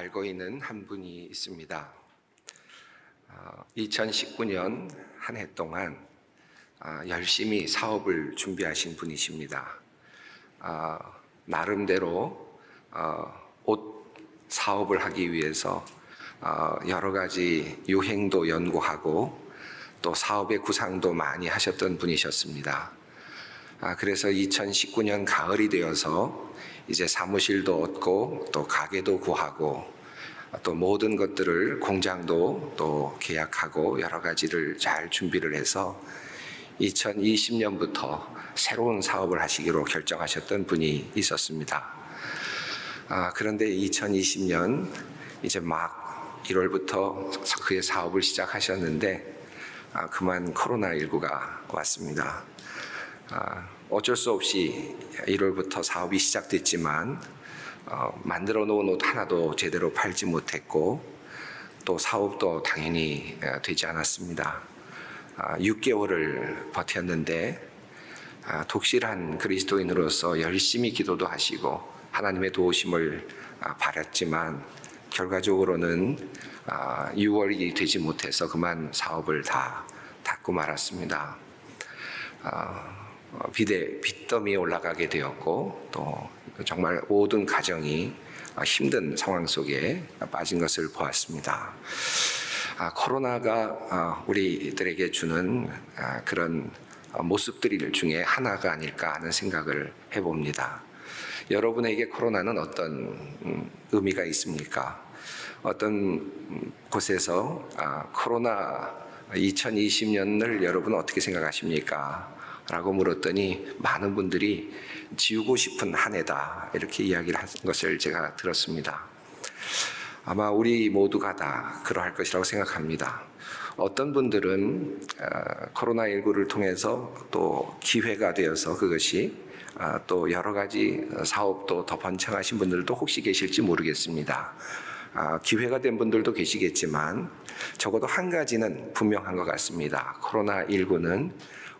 알고 있는 한 분이 있습니다. 2019년 한 해 동안 아, 열심히 사업을 준비하신 분이십니다. 아, 나름대로 어, 옷 사업을 하기 위해서 어, 여러 가지 유행도 연구하고 또 사업의 구상도 많이 하셨던 분이셨습니다. 아, 그래서 2019년 가을이 되어서 이제 사무실도 얻고 또 가게도 구하고 또 모든 것들을 공장도 또 계약하고 여러 가지를 잘 준비를 해서 2020년부터 새로운 사업을 하시기로 결정하셨던 분이 있었습니다. 아, 그런데 2020년 이제 막 1월부터 그의 사업을 시작하셨는데 아, 그만 코로나19가 왔습니다. 아, 어쩔 수 없이 1월부터 사업이 시작됐지만 어, 만들어 놓은 옷 하나도 제대로 팔지 못했고 또 사업도 당연히 어, 되지 않았습니다. 아, 6개월을 버텼는데 아, 독실한 그리스도인으로서 열심히 기도도 하시고 하나님의 도우심을 아, 바랐지만 결과적으로는 6월이 아, 되지 못해서 그만 사업을 다 닫고 말았습니다. 아, 어, 비대 빚더미에 올라가게 되었고 또 정말 모든 가정이 힘든 상황 속에 빠진 것을 보았습니다. 아, 코로나가 우리들에게 주는 그런 모습들 중에 하나가 아닐까 하는 생각을 해봅니다. 여러분에게 코로나는 어떤 음, 의미가 있습니까? 어떤 곳에서 아, 코로나 2020년을 여러분 어떻게 생각하십니까? 라고 물었더니 많은 분들이 지우고 싶은 한 해다 이렇게 이야기를 한 것을 제가 들었습니다. 아마 우리 모두가 다 그러할 것이라고 생각합니다. 어떤 분들은 아, 코로나19를 통해서 또 기회가 되어서 그것이 아, 또 여러 가지 사업도 더 번창하신 분들도 혹시 계실지 모르겠습니다. 아, 기회가 된 분들도 계시겠지만 적어도 한 가지는 분명한 것 같습니다. 코로나19는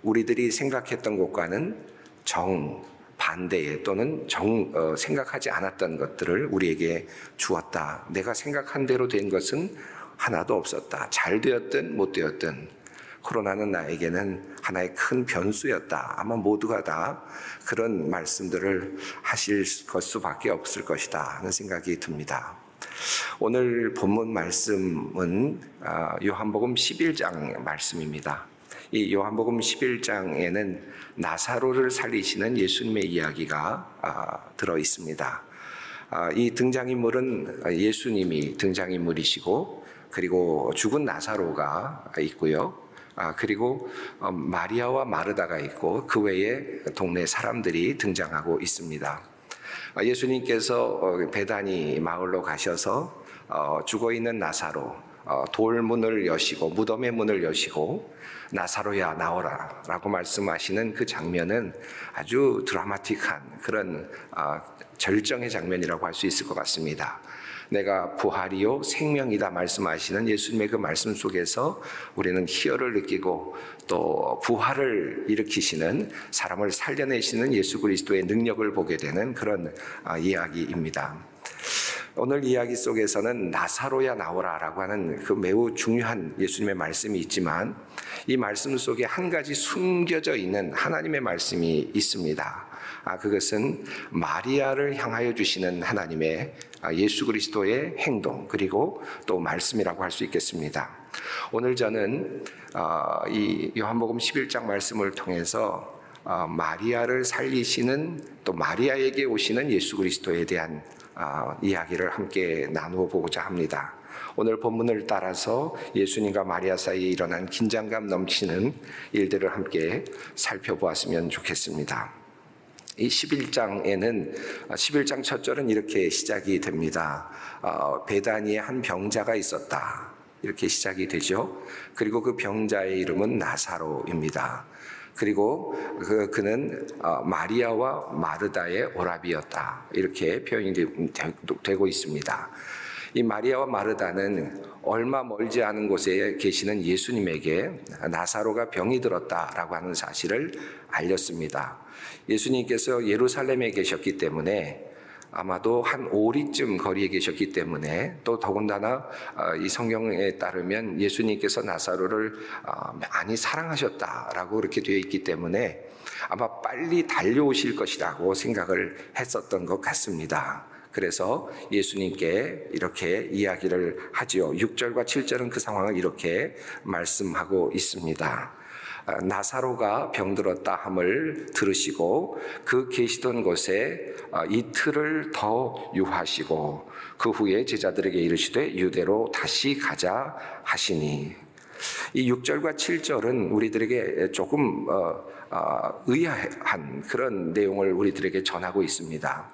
우리들이 생각했던 것과는 정 반대의 또는 정 어, 생각하지 않았던 것들을 우리에게 주었다. 내가 생각한 대로 된 것은 하나도 없었다. 잘 되었든 못 되었든 코로나는 나에게는 하나의 큰 변수였다. 아마 모두가 다 그런 말씀들을 하실 것 수밖에 없을 것이다 하는 생각이 듭니다. 오늘 본문 말씀은 아, 요한복음 11장 말씀입니다. 이 요한복음 11장에는 나사로를 살리시는 예수님의 이야기가 아, 들어 있습니다. 아, 이 등장인물은 예수님이 등장인물이시고 그리고 죽은 나사로가 있고요. 그리고 어, 마리아와 마르다가 있고 그 외에 동네 사람들이 등장하고 있습니다. 아, 예수님께서 어, 베다니 마을로 가셔서 어, 죽어 있는 나사로 어, 돌문을 여시고 무덤의 문을 여시고 나사로야 나오라 라고 말씀하시는 그 장면은 아주 드라마틱한 그런 절정의 장면이라고 할 수 있을 것 같습니다. 내가 부활이요 생명이다 말씀하시는 예수님의 그 말씀 속에서 우리는 희열을 느끼고 또 부활을 일으키시는 사람을 살려내시는 예수 그리스도의 능력을 보게 되는 그런 아, 이야기입니다. 오늘 이야기 속에서는 나사로야 나오라라고 하는 그 매우 중요한 예수님의 말씀이 있지만 이 말씀 속에 한 가지 숨겨져 있는 하나님의 말씀이 있습니다. 아, 그것은 마리아를 향하여 주시는 하나님의 아, 예수 그리스도의 행동 그리고 또 말씀이라고 할 수 있겠습니다. 오늘 저는 아, 이 요한복음 11장 말씀을 통해서 아, 마리아를 살리시는 또 마리아에게 오시는 예수 그리스도에 대한 이야기를 함께 나누어 보고자 합니다. 오늘 본문을 따라서 예수님과 마리아 사이에 일어난 긴장감 넘치는 일들을 함께 살펴보았으면 좋겠습니다. 이 11장에는 11장 첫 절은 이렇게 시작이 됩니다. 어, 베다니에 한 병자가 있었다. 이렇게 시작이 되죠. 그리고 그 병자의 이름은 나사로입니다. 그리고 그, 그는 어, 마리아와 마르다의 오라비였다. 이렇게 표현이 되, 고 있습니다. 이 마리아와 마르다는 얼마 멀지 않은 곳에 계시는 예수님에게 나사로가 병이 들었다라고 하는 사실을 알렸습니다. 예수님께서 예루살렘에 계셨기 때문에 아마도 한 오리쯤 거리에 계셨기 때문에 또 더군다나 어, 이 성경에 따르면 예수님께서 나사로를 어, 많이 사랑하셨다라고 그렇게 되어 있기 때문에 아마 빨리 달려오실 것이라고 생각을 했었던 것 같습니다. 그래서 예수님께 이렇게 이야기를 하지요. 6절과 7절은 그 상황을 이렇게 말씀하고 있습니다. 아, 나사로가 병들었다 함을 들으시고 그 계시던 곳에 아, 이틀을 더 유하시고 그 후에 제자들에게 이르시되 유대로 다시 가자 하시니 이 6절과 7절은 우리들에게 조금 어, 어, 의아한 그런 내용을 우리들에게 전하고 있습니다.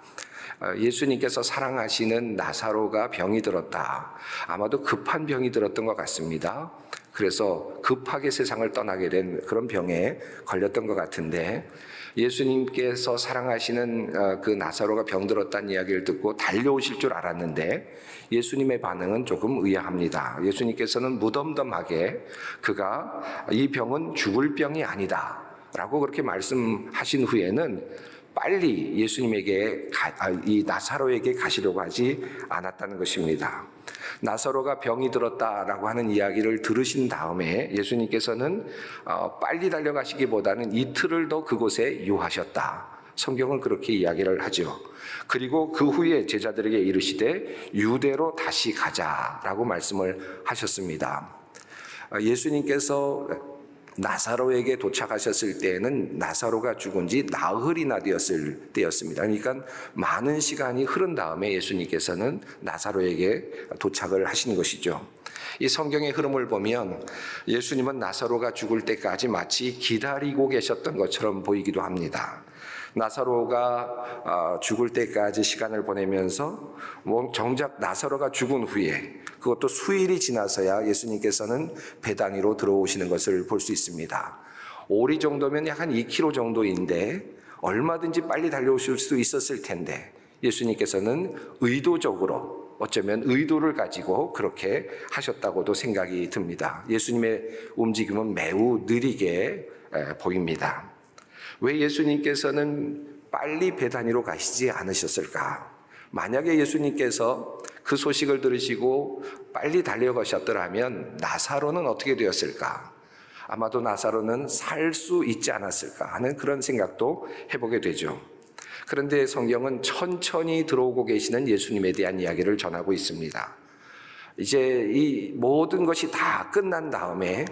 어, 예수님께서 사랑하시는 나사로가 병이 들었다. 아마도 급한 병이 들었던 것 같습니다. 그래서 급하게 세상을 떠나게 된 그런 병에 걸렸던 것 같은데 예수님께서 사랑하시는 어, 그 나사로가 병들었다는 이야기를 듣고 달려오실 줄 알았는데 예수님의 반응은 조금 의아합니다. 예수님께서는 무덤덤하게 그가 이 병은 죽을 병이 아니다. 라고 그렇게 말씀하신 후에는 빨리 예수님에게 아, 이 나사로에게 가시려고 하지 않았다는 것입니다. 나사로가 병이 들었다라고 하는 이야기를 들으신 다음에 예수님께서는 어, 빨리 달려가시기보다는 이틀을 더 그곳에 유하셨다. 성경은 그렇게 이야기를 하죠. 그리고 그 후에 제자들에게 이르시되 유대로 다시 가자라고 말씀을 하셨습니다. 어, 예수님께서 나사로에게 도착하셨을 때에는 나사로가 죽은 지 나흘이나 되었을 때였습니다. 그러니까 많은 시간이 흐른 다음에 예수님께서는 나사로에게 도착을 하신 것이죠. 이 성경의 흐름을 보면 예수님은 나사로가 죽을 때까지 마치 기다리고 계셨던 것처럼 보이기도 합니다. 나사로가 아, 죽을 때까지 시간을 보내면서 뭐 정작 나사로가 죽은 후에 그것도 수일이 지나서야 예수님께서는 배단위로 들어오시는 것을 볼 수 있습니다. 오리 정도면 약 한 2km 정도인데 얼마든지 빨리 달려오실 수 있었을 텐데 예수님께서는 의도적으로 어쩌면 의도를 가지고 그렇게 하셨다고도 생각이 듭니다. 예수님의 움직임은 매우 느리게 보입니다. 왜 예수님께서는 빨리 배단위로 가시지 않으셨을까? 만약에 예수님께서 그 소식을 들으시고 빨리 달려가셨더라면 나사로는 어떻게 되었을까? 아마도 나사로는 살 수 있지 않았을까 하는 그런 생각도 해보게 되죠. 그런데 성경은 천천히 들어오고 계시는 예수님에 대한 이야기를 전하고 있습니다. 이제 이 모든 것이 다 끝난 다음에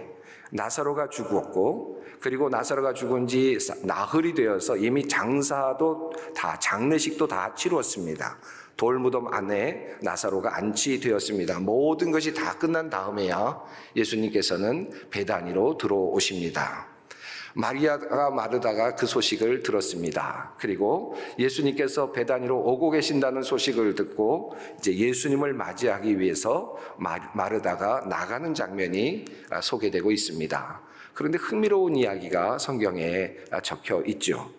나사로가 죽었고 그리고 나사로가 죽은 지 나흘이 되어서 이미 장사도 다 장례식도 다 치루었습니다. 돌무덤 안에 나사로가 안치되었습니다. 모든 것이 다 끝난 다음에야 예수님께서는 배단위로 들어오십니다. 마리아가 마르다가 그 소식을 들었습니다. 그리고 예수님께서 배단위로 오고 계신다는 소식을 듣고 이제 예수님을 맞이하기 위해서 마르다가 나가는 장면이 소개되고 있습니다. 그런데 흥미로운 이야기가 성경에 적혀 있죠.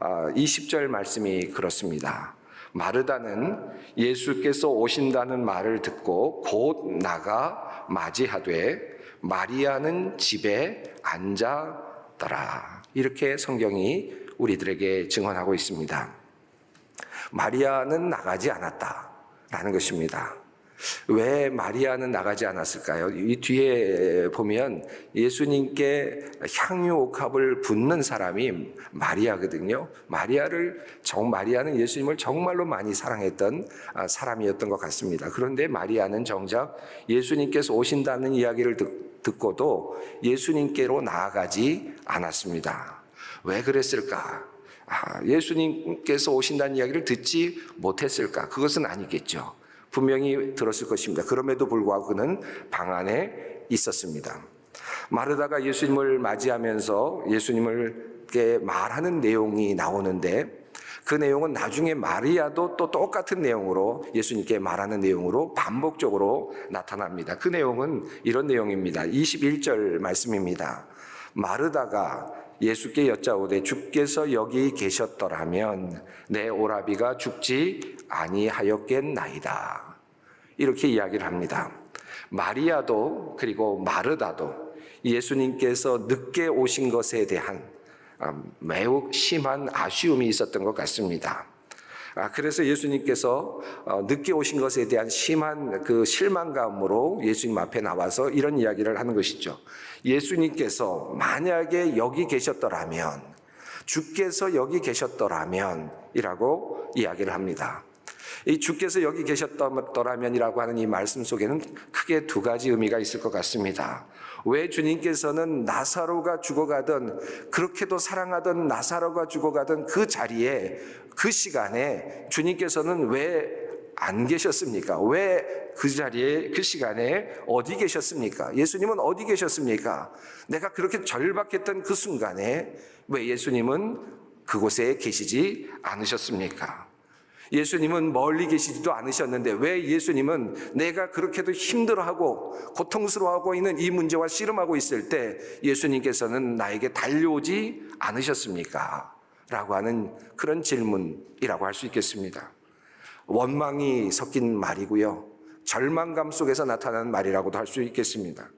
20절 아, 말씀이 그렇습니다. 마르다는 예수께서 오신다는 말을 듣고 곧 나가 맞이하되 마리아는 집에 앉았더라. 이렇게 성경이 우리들에게 증언하고 있습니다. 마리아는 나가지 않았다라는 것입니다. 왜 마리아는 나가지 않았을까요? 이 뒤에 보면 예수님께 향유 옥합을 붓는 사람이 마리아거든요. 마리아를 정 마리아는 예수님을 정말로 많이 사랑했던 아, 사람이었던 것 같습니다. 그런데 마리아는 정작 예수님께서 오신다는 이야기를 듣, 고도 예수님께로 나아가지 않았습니다. 왜 그랬을까? 아, 예수님께서 오신다는 이야기를 듣지 못했을까? 그것은 아니겠죠. 분명히 들었을 것입니다. 그럼에도 불구하고 그는 방 안에 있었습니다. 마르다가 예수님을 맞이하면서 예수님을게 말하는 내용이 나오는데 그 내용은 나중에 마리아도 또 똑같은 내용으로 예수님께 말하는 내용으로 반복적으로 나타납니다. 그 내용은 이런 내용입니다. 21절 말씀입니다. 마르다가 예수께 여짜오되 주께서 여기 계셨더라면 내 오라비가 죽지 아니하였겠나이다. 이렇게 이야기를 합니다. 마리아도 그리고 마르다도 예수님께서 늦게 오신 것에 대한 아, 매우 심한 아쉬움이 있었던 것 같습니다. 아, 그래서 예수님께서 어, 늦게 오신 것에 대한 심한 그 실망감으로 예수님 앞에 나와서 이런 이야기를 하는 것이죠. 예수님께서 만약에 여기 계셨더라면, 주께서 여기 계셨더라면, 이라고 이야기를 합니다. 이 주께서 여기 계셨더라면이라고 하는 이 말씀 속에는 크게 두 가지 의미가 있을 것 같습니다. 왜 주님께서는 나사로가 죽어가던 그렇게도 사랑하던 나사로가 죽어가던 그 자리에 그 시간에 주님께서는 왜 안 계셨습니까? 왜 그 자리에 그 시간에 어디 계셨습니까? 예수님은 어디 계셨습니까? 내가 그렇게 절박했던 그 순간에 왜 예수님은 그곳에 계시지 않으셨습니까? 예수님은 멀리 계시지도 않으셨는데 왜 예수님은 내가 그렇게도 힘들어하고 고통스러워하고 있는 이 문제와 씨름하고 있을 때 예수님께서는 나에게 달려오지 않으셨습니까? 라고 하는 그런 질문이라고 할 수 있겠습니다. 원망이 섞인 말이고요. 절망감 속에서 나타나는 말이라고도 할 수 있겠습니다.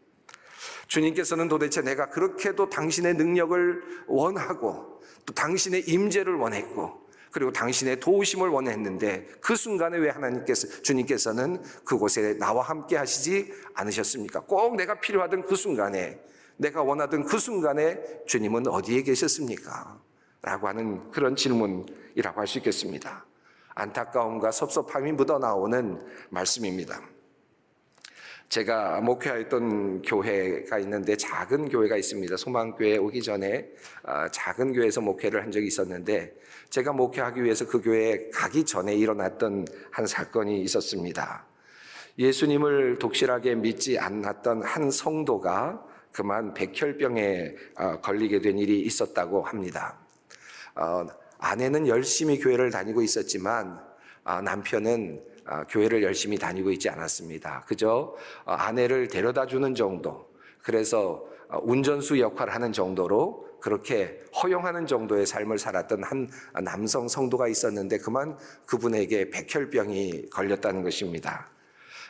주님께서는 도대체 내가 그렇게도 당신의 능력을 원하고 또 당신의 임재를 원했고 그리고 당신의 도우심을 원했는데 그 순간에 왜 하나님께서 주님께서는 그곳에 나와 함께 하시지 않으셨습니까? 꼭 내가 필요하던 그 순간에 내가 원하던 그 순간에 주님은 어디에 계셨습니까? 라고 하는 그런 질문이라고 할 수 있겠습니다. 안타까움과 섭섭함이 묻어나오는 말씀입니다. 제가 목회했던 교회가 있는데 작은 교회가 있습니다. 소망교회 오기 전에 아, 작은 교회에서 목회를 한 적이 있었는데 제가 목회하기 위해서 그 교회에 가기 전에 일어났던 한 사건이 있었습니다. 예수님을 독실하게 믿지 않았던 한 성도가 그만 백혈병에 아, 걸리게 된 일이 있었다고 합니다. 어, 아내는 열심히 교회를 다니고 있었지만 아, 남편은 아, 교회를 열심히 다니고 있지 않았습니다. 그저 어, 아내를 데려다 주는 정도, 그래서 어, 운전수 역할을 하는 정도로 그렇게 허용하는 정도의 삶을 살았던 한 남성 성도가 있었는데 그만 그분에게 백혈병이 걸렸다는 것입니다.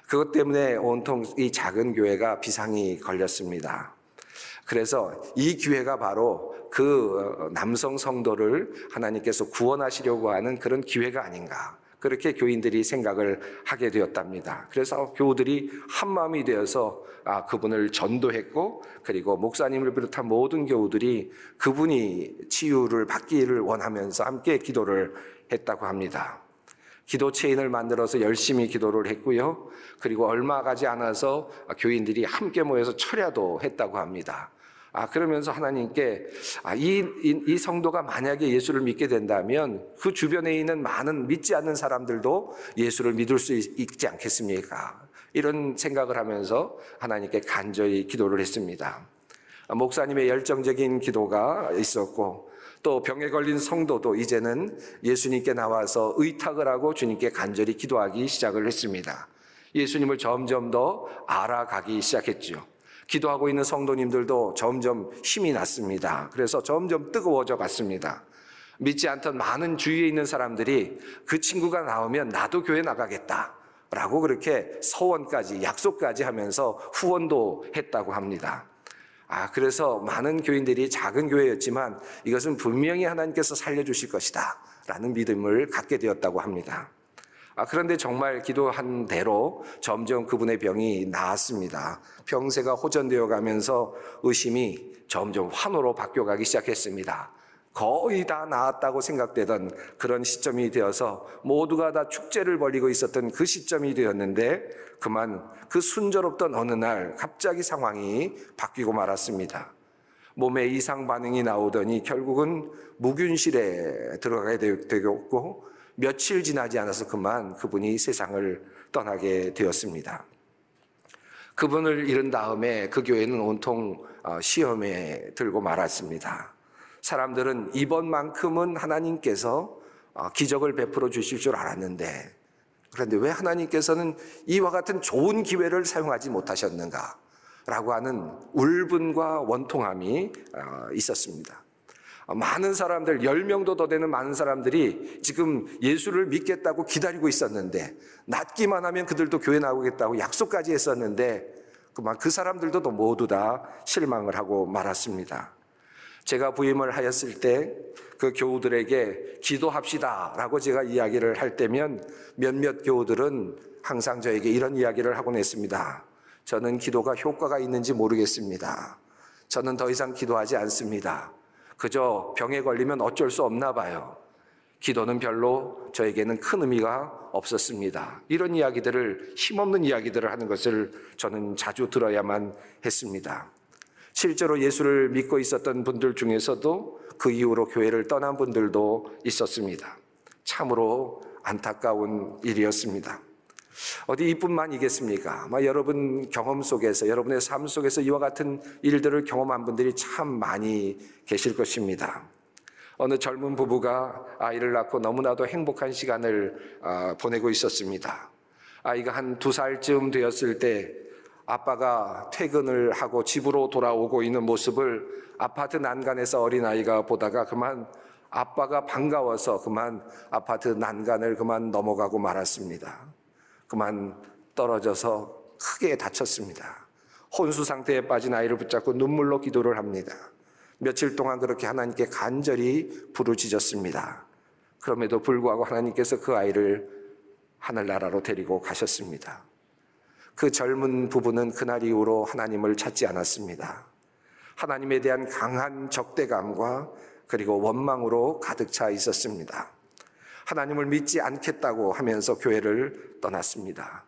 그것 때문에 온통 이 작은 교회가 비상이 걸렸습니다. 그래서 이 기회가 바로 그 어, 남성 성도를 하나님께서 구원하시려고 하는 그런 기회가 아닌가. 그렇게 교인들이 생각을 하게 되었답니다. 그래서 교우들이 한 마음이 되어서 아, 그분을 전도했고 그리고 목사님을 비롯한 모든 교우들이 그분이 치유를 받기를 원하면서 함께 기도를 했다고 합니다. 기도 체인을 만들어서 열심히 기도를 했고요. 그리고 얼마 가지 않아서 교인들이 함께 모여서 철야도 했다고 합니다. 아, 그러면서 하나님께, 아, 이, 이, 이, 성도가 만약에 예수를 믿게 된다면 그 주변에 있는 많은 믿지 않는 사람들도 예수를 믿을 수 있 지 않겠습니까? 이런 생각을 하면서 하나님께 간절히 기도를 했습니다. 아, 목사님의 열정적인 기도가 있었고 또 병에 걸린 성도도 이제는 예수님께 나와서 의탁을 하고 주님께 간절히 기도하기 시작을 했습니다. 예수님을 점점 더 알아가기 시작했죠. 기도하고 있는 성도님들도 점점 힘이 났습니다. 그래서 점점 뜨거워져 갔습니다. 믿지 않던 많은 주위에 있는 사람들이 그 친구가 나오면 나도 교회 나가겠다. 라고 그렇게 서원까지, 약속까지 하면서 후원도 했다고 합니다. 아, 그래서 많은 교인들이 작은 교회였지만 이것은 분명히 하나님께서 살려주실 것이다. 라는 믿음을 갖게 되었다고 합니다. 아, 그런데 정말 기도한 대로 점점 그분의 병이 나았습니다. 병세가 호전되어 가면서 의심이 점점 환호로 바뀌어가기 시작했습니다. 거의 다 나았다고 생각되던 그런 시점이 되어서 모두가 다 축제를 벌이고 있었던 그 시점이 되었는데 그만 그 순조롭던 어느 날 갑자기 상황이 바뀌고 말았습니다. 몸에 이상 반응이 나오더니 결국은 무균실에 들어가게 되었고 며칠 지나지 않아서 그만 그분이 세상을 떠나게 되었습니다. 그분을 잃은 다음에 그 교회는 온통 어, 시험에 들고 말았습니다. 사람들은 이번만큼은 하나님께서 어, 기적을 베풀어 주실 줄 알았는데 그런데 왜 하나님께서는 이와 같은 좋은 기회를 사용하지 못하셨는가? 라고 하는 울분과 원통함이 어, 있었습니다. 많은 사람들, 10명도 더 되는 많은 사람들이 지금 예수를 믿겠다고 기다리고 있었는데, 낫기만 하면 그들도 교회 나오겠다고 약속까지 했었는데, 그 사람들도 모두 다 실망을 하고 말았습니다. 제가 부임을 하였을 때 그 교우들에게 기도합시다 라고 제가 이야기를 할 때면 몇몇 교우들은 항상 저에게 이런 이야기를 하곤 했습니다. 저는 기도가 효과가 있는지 모르겠습니다. 저는 더 이상 기도하지 않습니다. 그저 병에 걸리면 어쩔 수 없나 봐요. 기도는 별로 저에게는 큰 의미가 없었습니다. 이런 이야기들을, 힘없는 이야기들을 하는 것을 저는 자주 들어야만 했습니다. 실제로 예수를 믿고 있었던 분들 중에서도 그 이후로 교회를 떠난 분들도 있었습니다. 참으로 안타까운 일이었습니다. 어디 이뿐만이겠습니까? 아마 여러분 경험 속에서, 여러분의 삶 속에서 이와 같은 일들을 경험한 분들이 참 많이 계실 것입니다. 어느 젊은 부부가 아이를 낳고 너무나도 행복한 시간을 아, 보내고 있었습니다. 아이가 한 두 살쯤 되었을 때 아빠가 퇴근을 하고 집으로 돌아오고 있는 모습을 아파트 난간에서 어린아이가 보다가 그만 아빠가 반가워서 그만 아파트 난간을 그만 넘어가고 말았습니다. 그만 떨어져서 크게 다쳤습니다. 혼수 상태에 빠진 아이를 붙잡고 눈물로 기도를 합니다. 며칠 동안 그렇게 하나님께 간절히 부르짖었습니다. 그럼에도 불구하고 하나님께서 그 아이를 하늘나라로 데리고 가셨습니다. 그 젊은 부부는 그날 이후로 하나님을 찾지 않았습니다. 하나님에 대한 강한 적대감과 그리고 원망으로 가득 차 있었습니다. 하나님을 믿지 않겠다고 하면서 교회를 떠났습니다.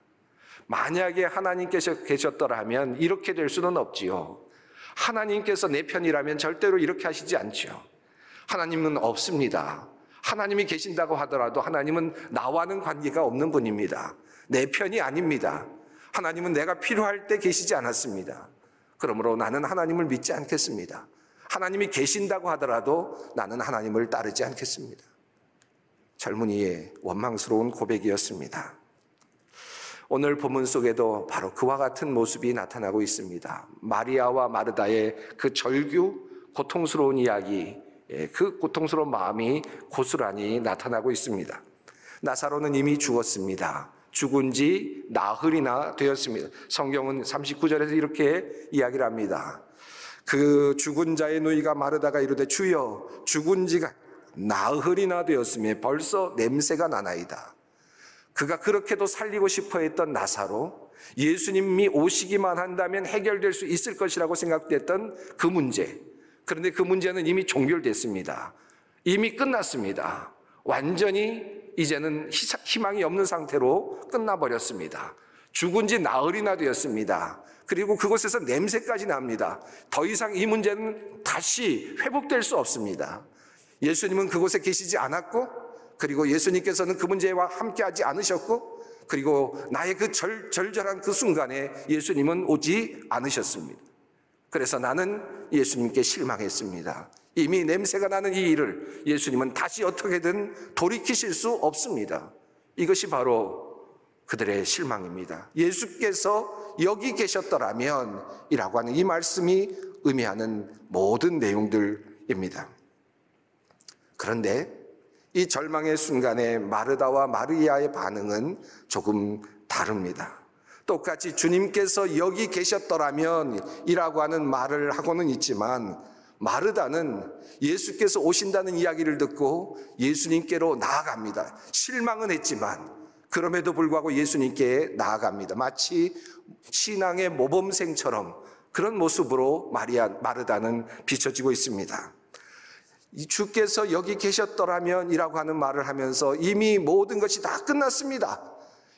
만약에 하나님께서 계셨더라면 이렇게 될 수는 없지요. 하나님께서 내 편이라면 절대로 이렇게 하시지 않죠. 하나님은 없습니다. 하나님이 계신다고 하더라도 하나님은 나와는 관계가 없는 분입니다. 내 편이 아닙니다. 하나님은 내가 필요할 때 계시지 않았습니다. 그러므로 나는 하나님을 믿지 않겠습니다. 하나님이 계신다고 하더라도 나는 하나님을 따르지 않겠습니다. 젊은이의 원망스러운 고백이었습니다. 오늘 본문 속에도 바로 그와 같은 모습이 나타나고 있습니다. 마리아와 마르다의 그 절규, 고통스러운 이야기, 예, 그 고통스러운 마음이 고스란히 나타나고 있습니다. 나사로는 이미 죽었습니다. 죽은 지 나흘이나 되었습니다. 성경은 39절에서 이렇게 이야기를 합니다. 그 죽은 자의 누이가 마르다가 이르되 주여 죽은 지가 나흘이나 되었으며 벌써 냄새가 나나이다. 그가 그렇게도 살리고 싶어 했던 나사로 예수님이 오시기만 한다면 해결될 수 있을 것이라고 생각됐던 그 문제. 그런데 그 문제는 이미 종결됐습니다. 이미 끝났습니다. 완전히 이제는 희망이 없는 상태로 끝나버렸습니다. 죽은 지 나흘이나 되었습니다. 그리고 그곳에서 냄새까지 납니다. 더 이상 이 문제는 다시 회복될 수 없습니다. 예수님은 그곳에 계시지 않았고, 그리고 예수님께서는 그 문제와 함께하지 않으셨고, 그리고 나의 그 절, 절절한 그 순간에 예수님은 오지 않으셨습니다. 그래서 나는 예수님께 실망했습니다. 이미 냄새가 나는 이 일을 예수님은 다시 어떻게든 돌이키실 수 없습니다. 이것이 바로 그들의 실망입니다. 예수께서 여기 계셨더라면 이라고 하는 이 말씀이 의미하는 모든 내용들입니다. 그런데 이 절망의 순간에 마르다와 마리아의 반응은 조금 다릅니다. 똑같이 주님께서 여기 계셨더라면 이라고 하는 말을 하고는 있지만 마르다는 예수께서 오신다는 이야기를 듣고 예수님께로 나아갑니다. 실망은 했지만 그럼에도 불구하고 예수님께 나아갑니다. 마치 신앙의 모범생처럼 그런 모습으로 마리아 마르다는 비춰지고 있습니다. 주께서 여기 계셨더라면이라고 하는 말을 하면서 이미 모든 것이 다 끝났습니다.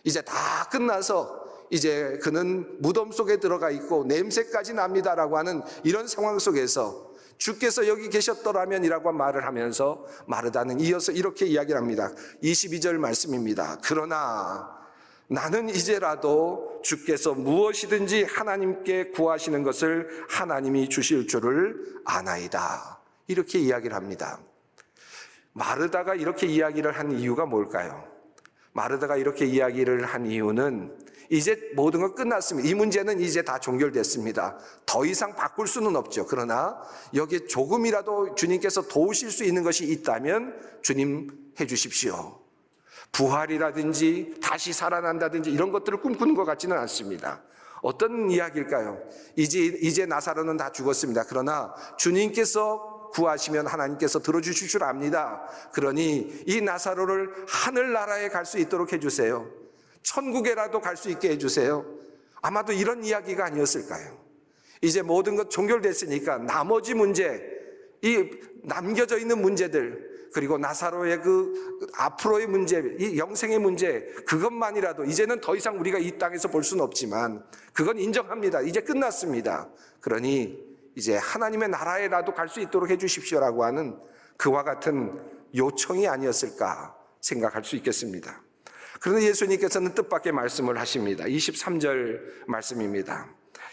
이제 다 끝나서 이제 그는 무덤 속에 들어가 있고 냄새까지 납니다라고 하는 이런 상황 속에서 주께서 여기 계셨더라면이라고 말을 하면서 마르다는 이어서 이렇게 이야기를 합니다. 22절 말씀입니다. 그러나 나는 이제라도 주께서 무엇이든지 하나님께 구하시는 것을 하나님이 주실 줄을 아나이다. 이렇게 이야기를 합니다. 마르다가 이렇게 이야기를 한 이유가 뭘까요? 마르다가 이렇게 이야기를 한 이유는 이제 모든 건 끝났습니다. 이 문제는 이제 다 종결됐습니다. 더 이상 바꿀 수는 없죠. 그러나 여기에 조금이라도 주님께서 도우실 수 있는 것이 있다면 주님 해 주십시오. 부활이라든지 다시 살아난다든지 이런 것들을 꿈꾸는 것 같지는 않습니다. 어떤 이야기일까요? 이제, 이제 나사로는 다 죽었습니다. 그러나 주님께서 구하시면 하나님께서 들어주실 줄 압니다. 그러니 이 나사로를 하늘나라에 갈 수 있도록 해주세요. 천국에라도 갈 수 있게 해주세요. 아마도 이런 이야기가 아니었을까요? 이제 모든 것 종결됐으니까 나머지 문제, 이 남겨져 있는 문제들, 그리고 나사로의 그 앞으로의 문제, 이 영생의 문제, 그것만이라도 이제는 더 이상 우리가 이 땅에서 볼 수는 없지만 그건 인정합니다. 이제 끝났습니다. 그러니 이제 하나님의 나라에라도 갈 수 있도록 해 주십시오라고 하는 그와 같은 요청이 아니었을까 생각할 수 있겠습니다. 그런데 예수님께서는 뜻밖의 말씀을 하십니다. 23절 말씀입니다.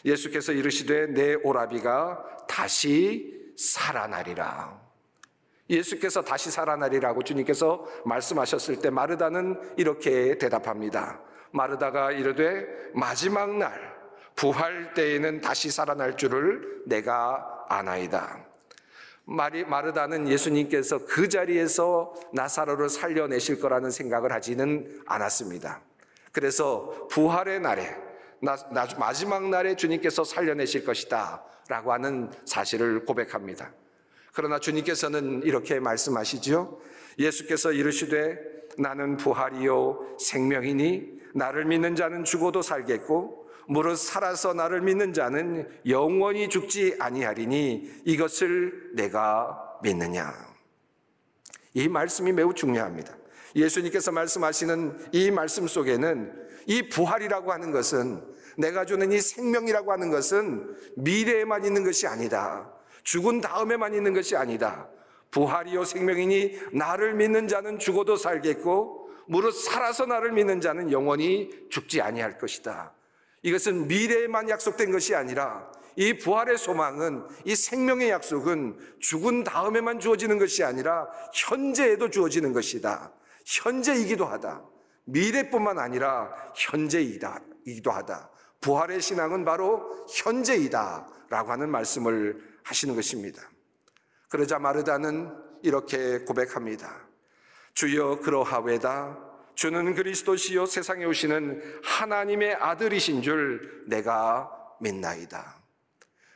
예수께서 이르시되 내 오라비가 다시 살아나리라. 예수께서 다시 살아나리라고 주님께서 말씀하셨을 때 마르다는 이렇게 대답합니다. 마르다가 이르되 마지막 날 부활 때에는 다시 살아날 줄을 내가 아나이다. 마리, 마르다는 예수님께서 그 자리에서 나사로를 살려내실 거라는 생각을 하지는 않았습니다. 그래서 부활의 날에 나, 나, 마지막 날에 주님께서 살려내실 것이다 라고 하는 사실을 고백합니다. 그러나 주님께서는 이렇게 말씀하시죠. 예수께서 이르시되 나는 부활이요 생명이니 나를 믿는 자는 죽어도 살겠고 무릇 살아서 나를 믿는 자는 영원히 죽지 아니하리니 이것을 내가 믿느냐. 이 말씀이 매우 중요합니다. 예수님께서 말씀하시는 이 말씀 속에는 이 부활이라고 하는 것은 내가 주는 이 생명이라고 하는 것은 미래에만 있는 것이 아니다. 죽은 다음에만 있는 것이 아니다. 부활이요 생명이니 나를 믿는 자는 죽어도 살겠고 무릇 살아서 나를 믿는 자는 영원히 죽지 아니할 것이다. 이것은 미래에만 약속된 것이 아니라 이 부활의 소망은 이 생명의 약속은 죽은 다음에만 주어지는 것이 아니라 현재에도 주어지는 것이다. 현재이기도 하다. 미래뿐만 아니라 현재이기도 하다. 부활의 신앙은 바로 현재이다. 라고 하는 말씀을 하시는 것입니다. 그러자 마르다는 이렇게 고백합니다. 주여 그러하외다. 주는 그리스도시요 세상에 오시는 하나님의 아들이신 줄 내가 믿나이다.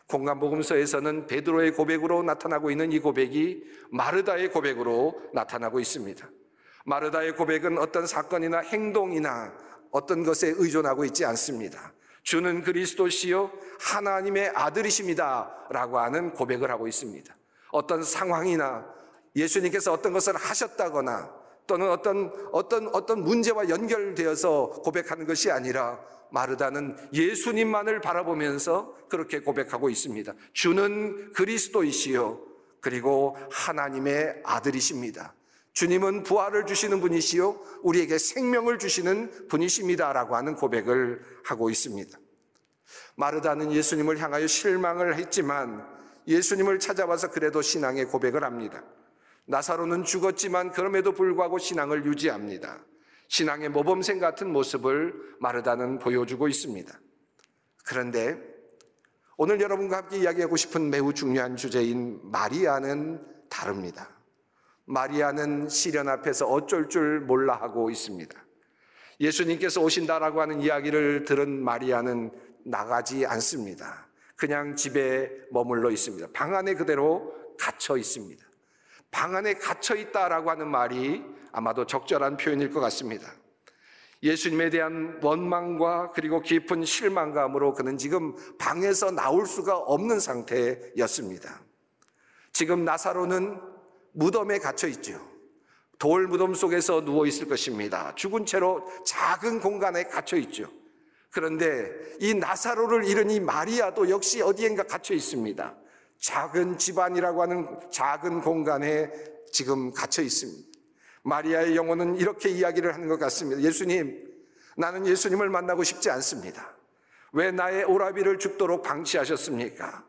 공간복음서에서는 베드로의 고백으로 나타나고 있는 이 고백이 마르다의 고백으로 나타나고 있습니다. 마르다의 고백은 어떤 사건이나 행동이나 어떤 것에 의존하고 있지 않습니다. 주는 그리스도시요 하나님의 아들이십니다. 라고 하는 고백을 하고 있습니다. 어떤 상황이나 예수님께서 어떤 것을 하셨다거나 또는 어떤, 어떤, 어떤 문제와 연결되어서 고백하는 것이 아니라 마르다는 예수님만을 바라보면서 그렇게 고백하고 있습니다. 주는 그리스도이시요. 그리고 하나님의 아들이십니다. 주님은 부활을 주시는 분이시요. 우리에게 생명을 주시는 분이십니다라고 하는 고백을 하고 있습니다. 마르다는 예수님을 향하여 실망을 했지만 예수님을 찾아와서 그래도 신앙의 고백을 합니다. 나사로는 죽었지만 그럼에도 불구하고 신앙을 유지합니다. 신앙의 모범생 같은 모습을 마르다는 보여주고 있습니다. 그런데 오늘 여러분과 함께 이야기하고 싶은 매우 중요한 주제인 마리아는 다릅니다. 마리아는 시련 앞에서 어쩔 줄 몰라 하고 있습니다. 예수님께서 오신다라고 하는 이야기를 들은 마리아는 나가지 않습니다. 그냥 집에 머물러 있습니다. 방 안에 그대로 갇혀 있습니다. 방 안에 갇혀 있다라고 하는 말이 아마도 적절한 표현일 것 같습니다. 예수님에 대한 원망과 그리고 깊은 실망감으로 그는 지금 방에서 나올 수가 없는 상태였습니다. 지금 나사로는 무덤에 갇혀 있죠. 돌 무덤 속에서 누워 있을 것입니다. 죽은 채로 작은 공간에 갇혀 있죠. 그런데 이 나사로를 잃은 이 마리아도 역시 어디엔가 갇혀 있습니다. 작은 집안이라고 하는 작은 공간에 지금 갇혀 있습니다. 마리아의 영혼은 이렇게 이야기를 하는 것 같습니다. 예수님, 나는 예수님을 만나고 싶지 않습니다. 왜 나의 오라비를 죽도록 방치하셨습니까?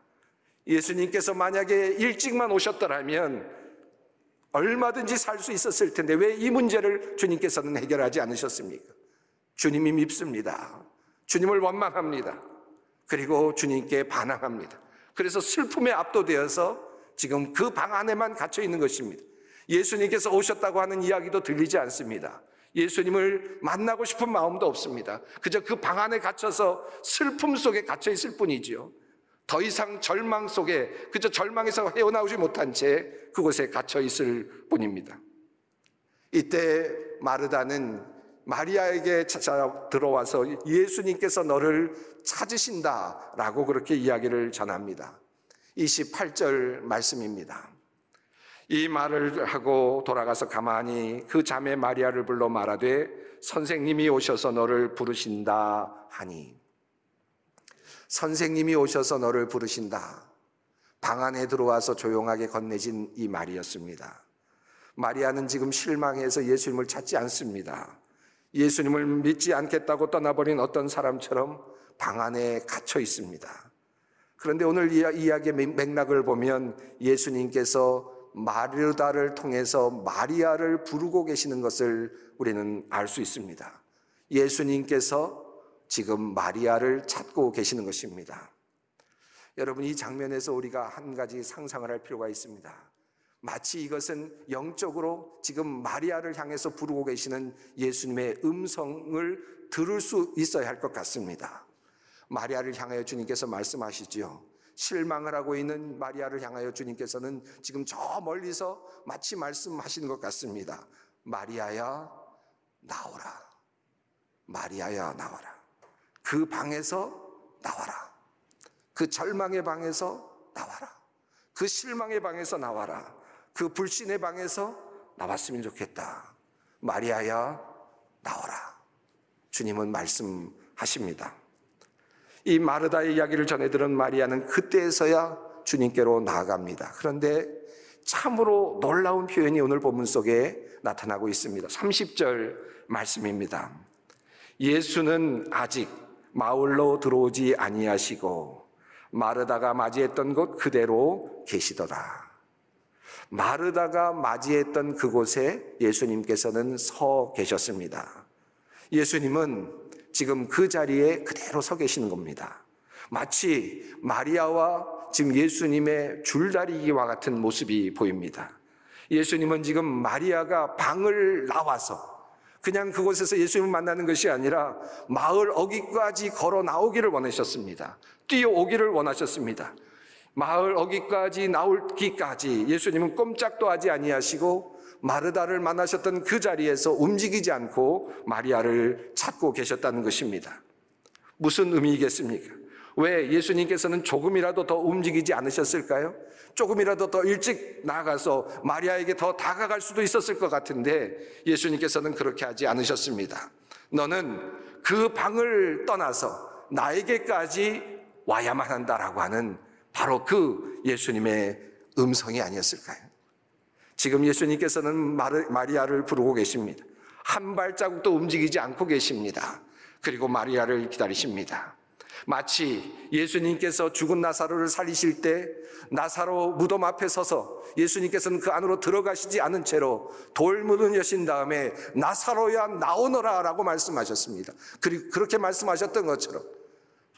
예수님께서 만약에 일찍만 오셨더라면 얼마든지 살 수 있었을 텐데 왜 이 문제를 주님께서는 해결하지 않으셨습니까? 주님이 밉습니다. 주님을 원망합니다. 그리고 주님께 반항합니다. 그래서 슬픔에 압도되어서 지금 그 방 안에만 갇혀 있는 것입니다. 예수님께서 오셨다고 하는 이야기도 들리지 않습니다. 예수님을 만나고 싶은 마음도 없습니다. 그저 그 방 안에 갇혀서 슬픔 속에 갇혀 있을 뿐이지요. 더 이상 절망 속에 그저 절망에서 헤어나오지 못한 채 그곳에 갇혀 있을 뿐입니다. 이때 마르다는 마리아에게 찾아 들어와서 예수님께서 너를 찾으신다 라고 그렇게 이야기를 전합니다. 28절 말씀입니다. 이 말을 하고 돌아가서 가만히 그 자매 마리아를 불러 말하되 선생님이 오셔서 너를 부르신다 하니 선생님이 오셔서 너를 부르신다. 방 안에 들어와서 조용하게 건네진 이 말이었습니다. 마리아는 지금 실망해서 예수님을 찾지 않습니다. 예수님을 믿지 않겠다고 떠나버린 어떤 사람처럼 방 안에 갇혀 있습니다. 그런데 오늘 이야기의 맥락을 보면 예수님께서 마르다를 통해서 마리아를 부르고 계시는 것을 우리는 알 수 있습니다. 예수님께서 지금 마리아를 찾고 계시는 것입니다. 여러분, 이 장면에서 우리가 한 가지 상상을 할 필요가 있습니다. 마치 이것은 영적으로 지금 마리아를 향해서 부르고 계시는 예수님의 음성을 들을 수 있어야 할 것 같습니다. 마리아를 향하여 주님께서 말씀하시지요. 실망을 하고 있는 마리아를 향하여 주님께서는 지금 저 멀리서 마치 말씀하시는 것 같습니다. 마리아야, 나오라. 마리아야, 나와라. 그 방에서 나와라. 그 절망의 방에서 나와라. 그 실망의 방에서 나와라. 그 불신의 방에서 나왔으면 좋겠다. 마리아야, 나와라. 주님은 말씀하십니다. 이 마르다의 이야기를 전해 들은 마리아는 그때에서야 주님께로 나아갑니다. 그런데 참으로 놀라운 표현이 오늘 본문 속에 나타나고 있습니다. 30절 말씀입니다. 예수는 아직 마을로 들어오지 아니하시고 마르다가 맞이했던 곳 그대로 계시더라. 마르다가 맞이했던 그곳에 예수님께서는 서 계셨습니다. 예수님은 지금 그 자리에 그대로 서 계시는 겁니다. 마치 마리아와 지금 예수님의 줄다리기와 같은 모습이 보입니다. 예수님은 지금 마리아가 방을 나와서 그냥 그곳에서 예수님을 만나는 것이 아니라 마을 어귀까지 걸어 나오기를 원하셨습니다. 뛰어오기를 원하셨습니다. 마을 어귀까지 나올기까지 예수님은 꼼짝도 하지 아니하시고 마르다를 만나셨던 그 자리에서 움직이지 않고 마리아를 찾고 계셨다는 것입니다. 무슨 의미겠습니까? 왜 예수님께서는 조금이라도 더 움직이지 않으셨을까요? 조금이라도 더 일찍 나가서 마리아에게 더 다가갈 수도 있었을 것 같은데 예수님께서는 그렇게 하지 않으셨습니다. 너는 그 방을 떠나서 나에게까지 와야만 한다라고 하는 바로 그 예수님의 음성이 아니었을까요? 지금 예수님께서는 마리아를 부르고 계십니다. 한 발자국도 움직이지 않고 계십니다. 그리고 마리아를 기다리십니다. 마치 예수님께서 죽은 나사로를 살리실 때 나사로 무덤 앞에 서서 예수님께서는 그 안으로 들어가시지 않은 채로 돌 묻은 여신 다음에 나사로야 나오너라 라고 말씀하셨습니다. 그리고 그렇게 말씀하셨던 것처럼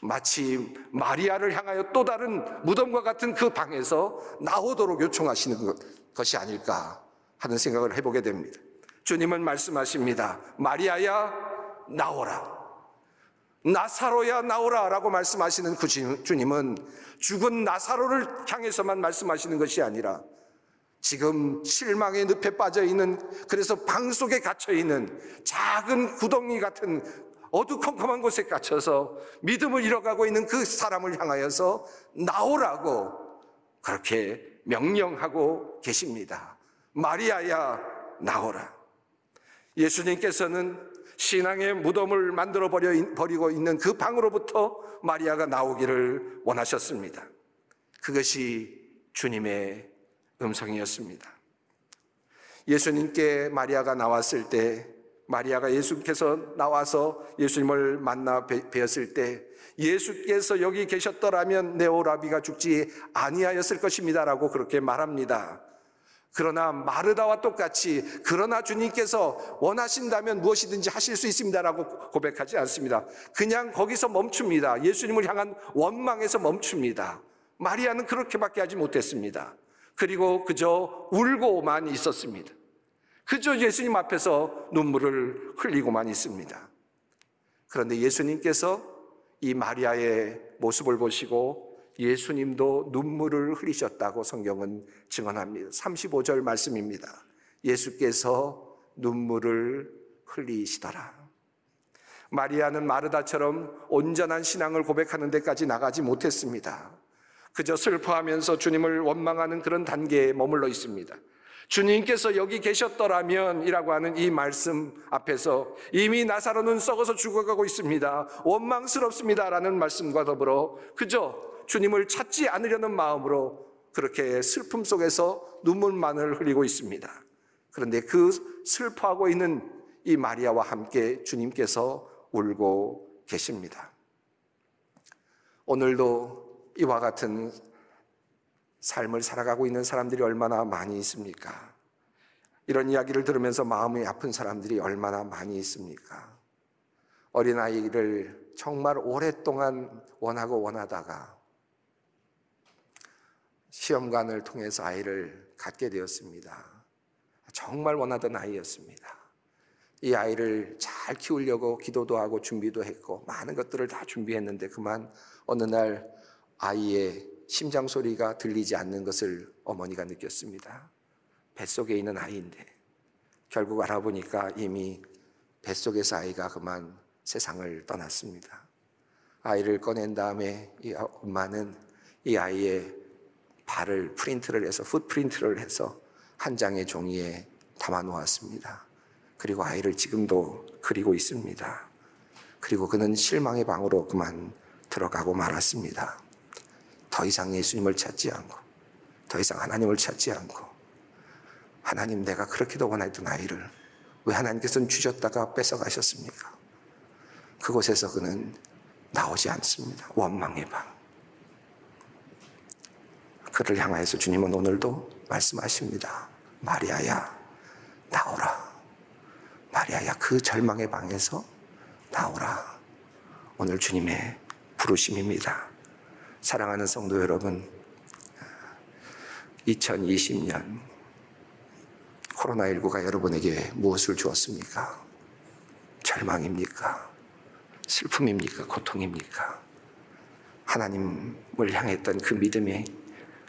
마치 마리아를 향하여 또 다른 무덤과 같은 그 방에서 나오도록 요청하시는 것이 아닐까 하는 생각을 해보게 됩니다. 주님은 말씀하십니다. 마리아야 나오라. 나사로야 나오라 라고 말씀하시는 그 주님은 죽은 나사로를 향해서만 말씀하시는 것이 아니라 지금 실망의 늪에 빠져 있는 그래서 방 속에 갇혀 있는 작은 구덩이 같은 어두컴컴한 곳에 갇혀서 믿음을 잃어가고 있는 그 사람을 향하여서 나오라고 그렇게 명령하고 계십니다. 마리아야 나오라. 예수님께서는 신앙의 무덤을 만들어 버리고 있는 그 방으로부터 마리아가 나오기를 원하셨습니다. 그것이 주님의 음성이었습니다. 예수님께 마리아가 나왔을 때, 마리아가 예수께서 나와서 예수님을 만나 뵈었을 때, 예수께서 여기 계셨더라면 내 오라비가 죽지 아니하였을 것입니다라고 그렇게 말합니다. 그러나 마르다와 똑같이 그러나 주님께서 원하신다면 무엇이든지 하실 수 있습니다라고 고백하지 않습니다. 그냥 거기서 멈춥니다. 예수님을 향한 원망에서 멈춥니다. 마리아는 그렇게밖에 하지 못했습니다. 그리고 그저 울고만 있었습니다. 그저 예수님 앞에서 눈물을 흘리고만 있습니다. 그런데 예수님께서 이 마리아의 모습을 보시고 예수님도 눈물을 흘리셨다고 성경은 증언합니다. 35절 말씀입니다. 예수께서 눈물을 흘리시더라. 마리아는 마르다처럼 온전한 신앙을 고백하는 데까지 나가지 못했습니다. 그저 슬퍼하면서 주님을 원망하는 그런 단계에 머물러 있습니다. 주님께서 여기 계셨더라면 이라고 하는 이 말씀 앞에서 이미 나사로는 썩어서 죽어가고 있습니다. 원망스럽습니다. 라는 말씀과 더불어 그저 주님을 찾지 않으려는 마음으로 그렇게 슬픔 속에서 눈물만을 흘리고 있습니다. 그런데 그 슬퍼하고 있는 이 마리아와 함께 주님께서 울고 계십니다. 오늘도 이와 같은 삶을 살아가고 있는 사람들이 얼마나 많이 있습니까? 이런 이야기를 들으면서 마음이 아픈 사람들이 얼마나 많이 있습니까? 어린아이를 정말 오랫동안 원하고 원하다가 시험관을 통해서 아이를 갖게 되었습니다. 정말 원하던 아이였습니다. 이 아이를 잘 키우려고 기도도 하고 준비도 했고 많은 것들을 다 준비했는데 그만 어느 날 아이의 심장 소리가 들리지 않는 것을 어머니가 느꼈습니다. 뱃속에 있는 아이인데 결국 알아보니까 이미 뱃속에서 아이가 그만 세상을 떠났습니다. 아이를 꺼낸 다음에 이 엄마는 이 아이의 발을 프린트를 해서 풋프린트를 해서 한 장의 종이에 담아 놓았습니다. 그리고 아이를 지금도 그리고 있습니다. 그리고 그는 실망의 방으로 그만 들어가고 말았습니다. 더 이상 예수님을 찾지 않고, 더 이상 하나님을 찾지 않고, 하나님 내가 그렇게도 원했던 아이를 왜 하나님께서는 주셨다가 뺏어가셨습니까? 그곳에서 그는 나오지 않습니다. 원망의 방. 그를 향하여서 주님은 오늘도 말씀하십니다. 마리아야, 나오라. 마리아야 그 절망의 방에서 나오라. 오늘 주님의 부르심입니다. 사랑하는 성도 여러분, 2020년 코로나19가 여러분에게 무엇을 주었습니까? 절망입니까? 슬픔입니까? 고통입니까? 하나님을 향했던 그 믿음이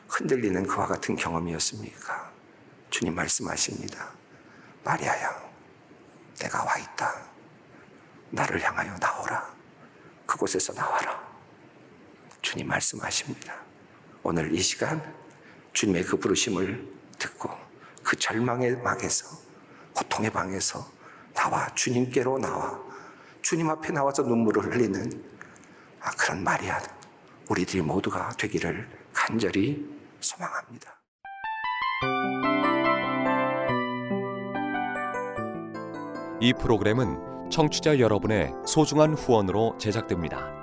흔들리는 그와 같은 경험이었습니까? 주님 말씀하십니다. 마리아야, 내가 와 있다. 나를 향하여 나오라. 그곳에서 나와라. 주님 말씀하십니다. 오늘 이 시간 주님의 그 부르심을 듣고 그 절망의 방에서 고통의 방에서 나와 주님께로 나와 주님 앞에 나와서 눈물을 흘리는 아, 그런 말이야. 우리들이 모두가 되기를 간절히 소망합니다. 이 프로그램은 청취자 여러분의 소중한 후원으로 제작됩니다.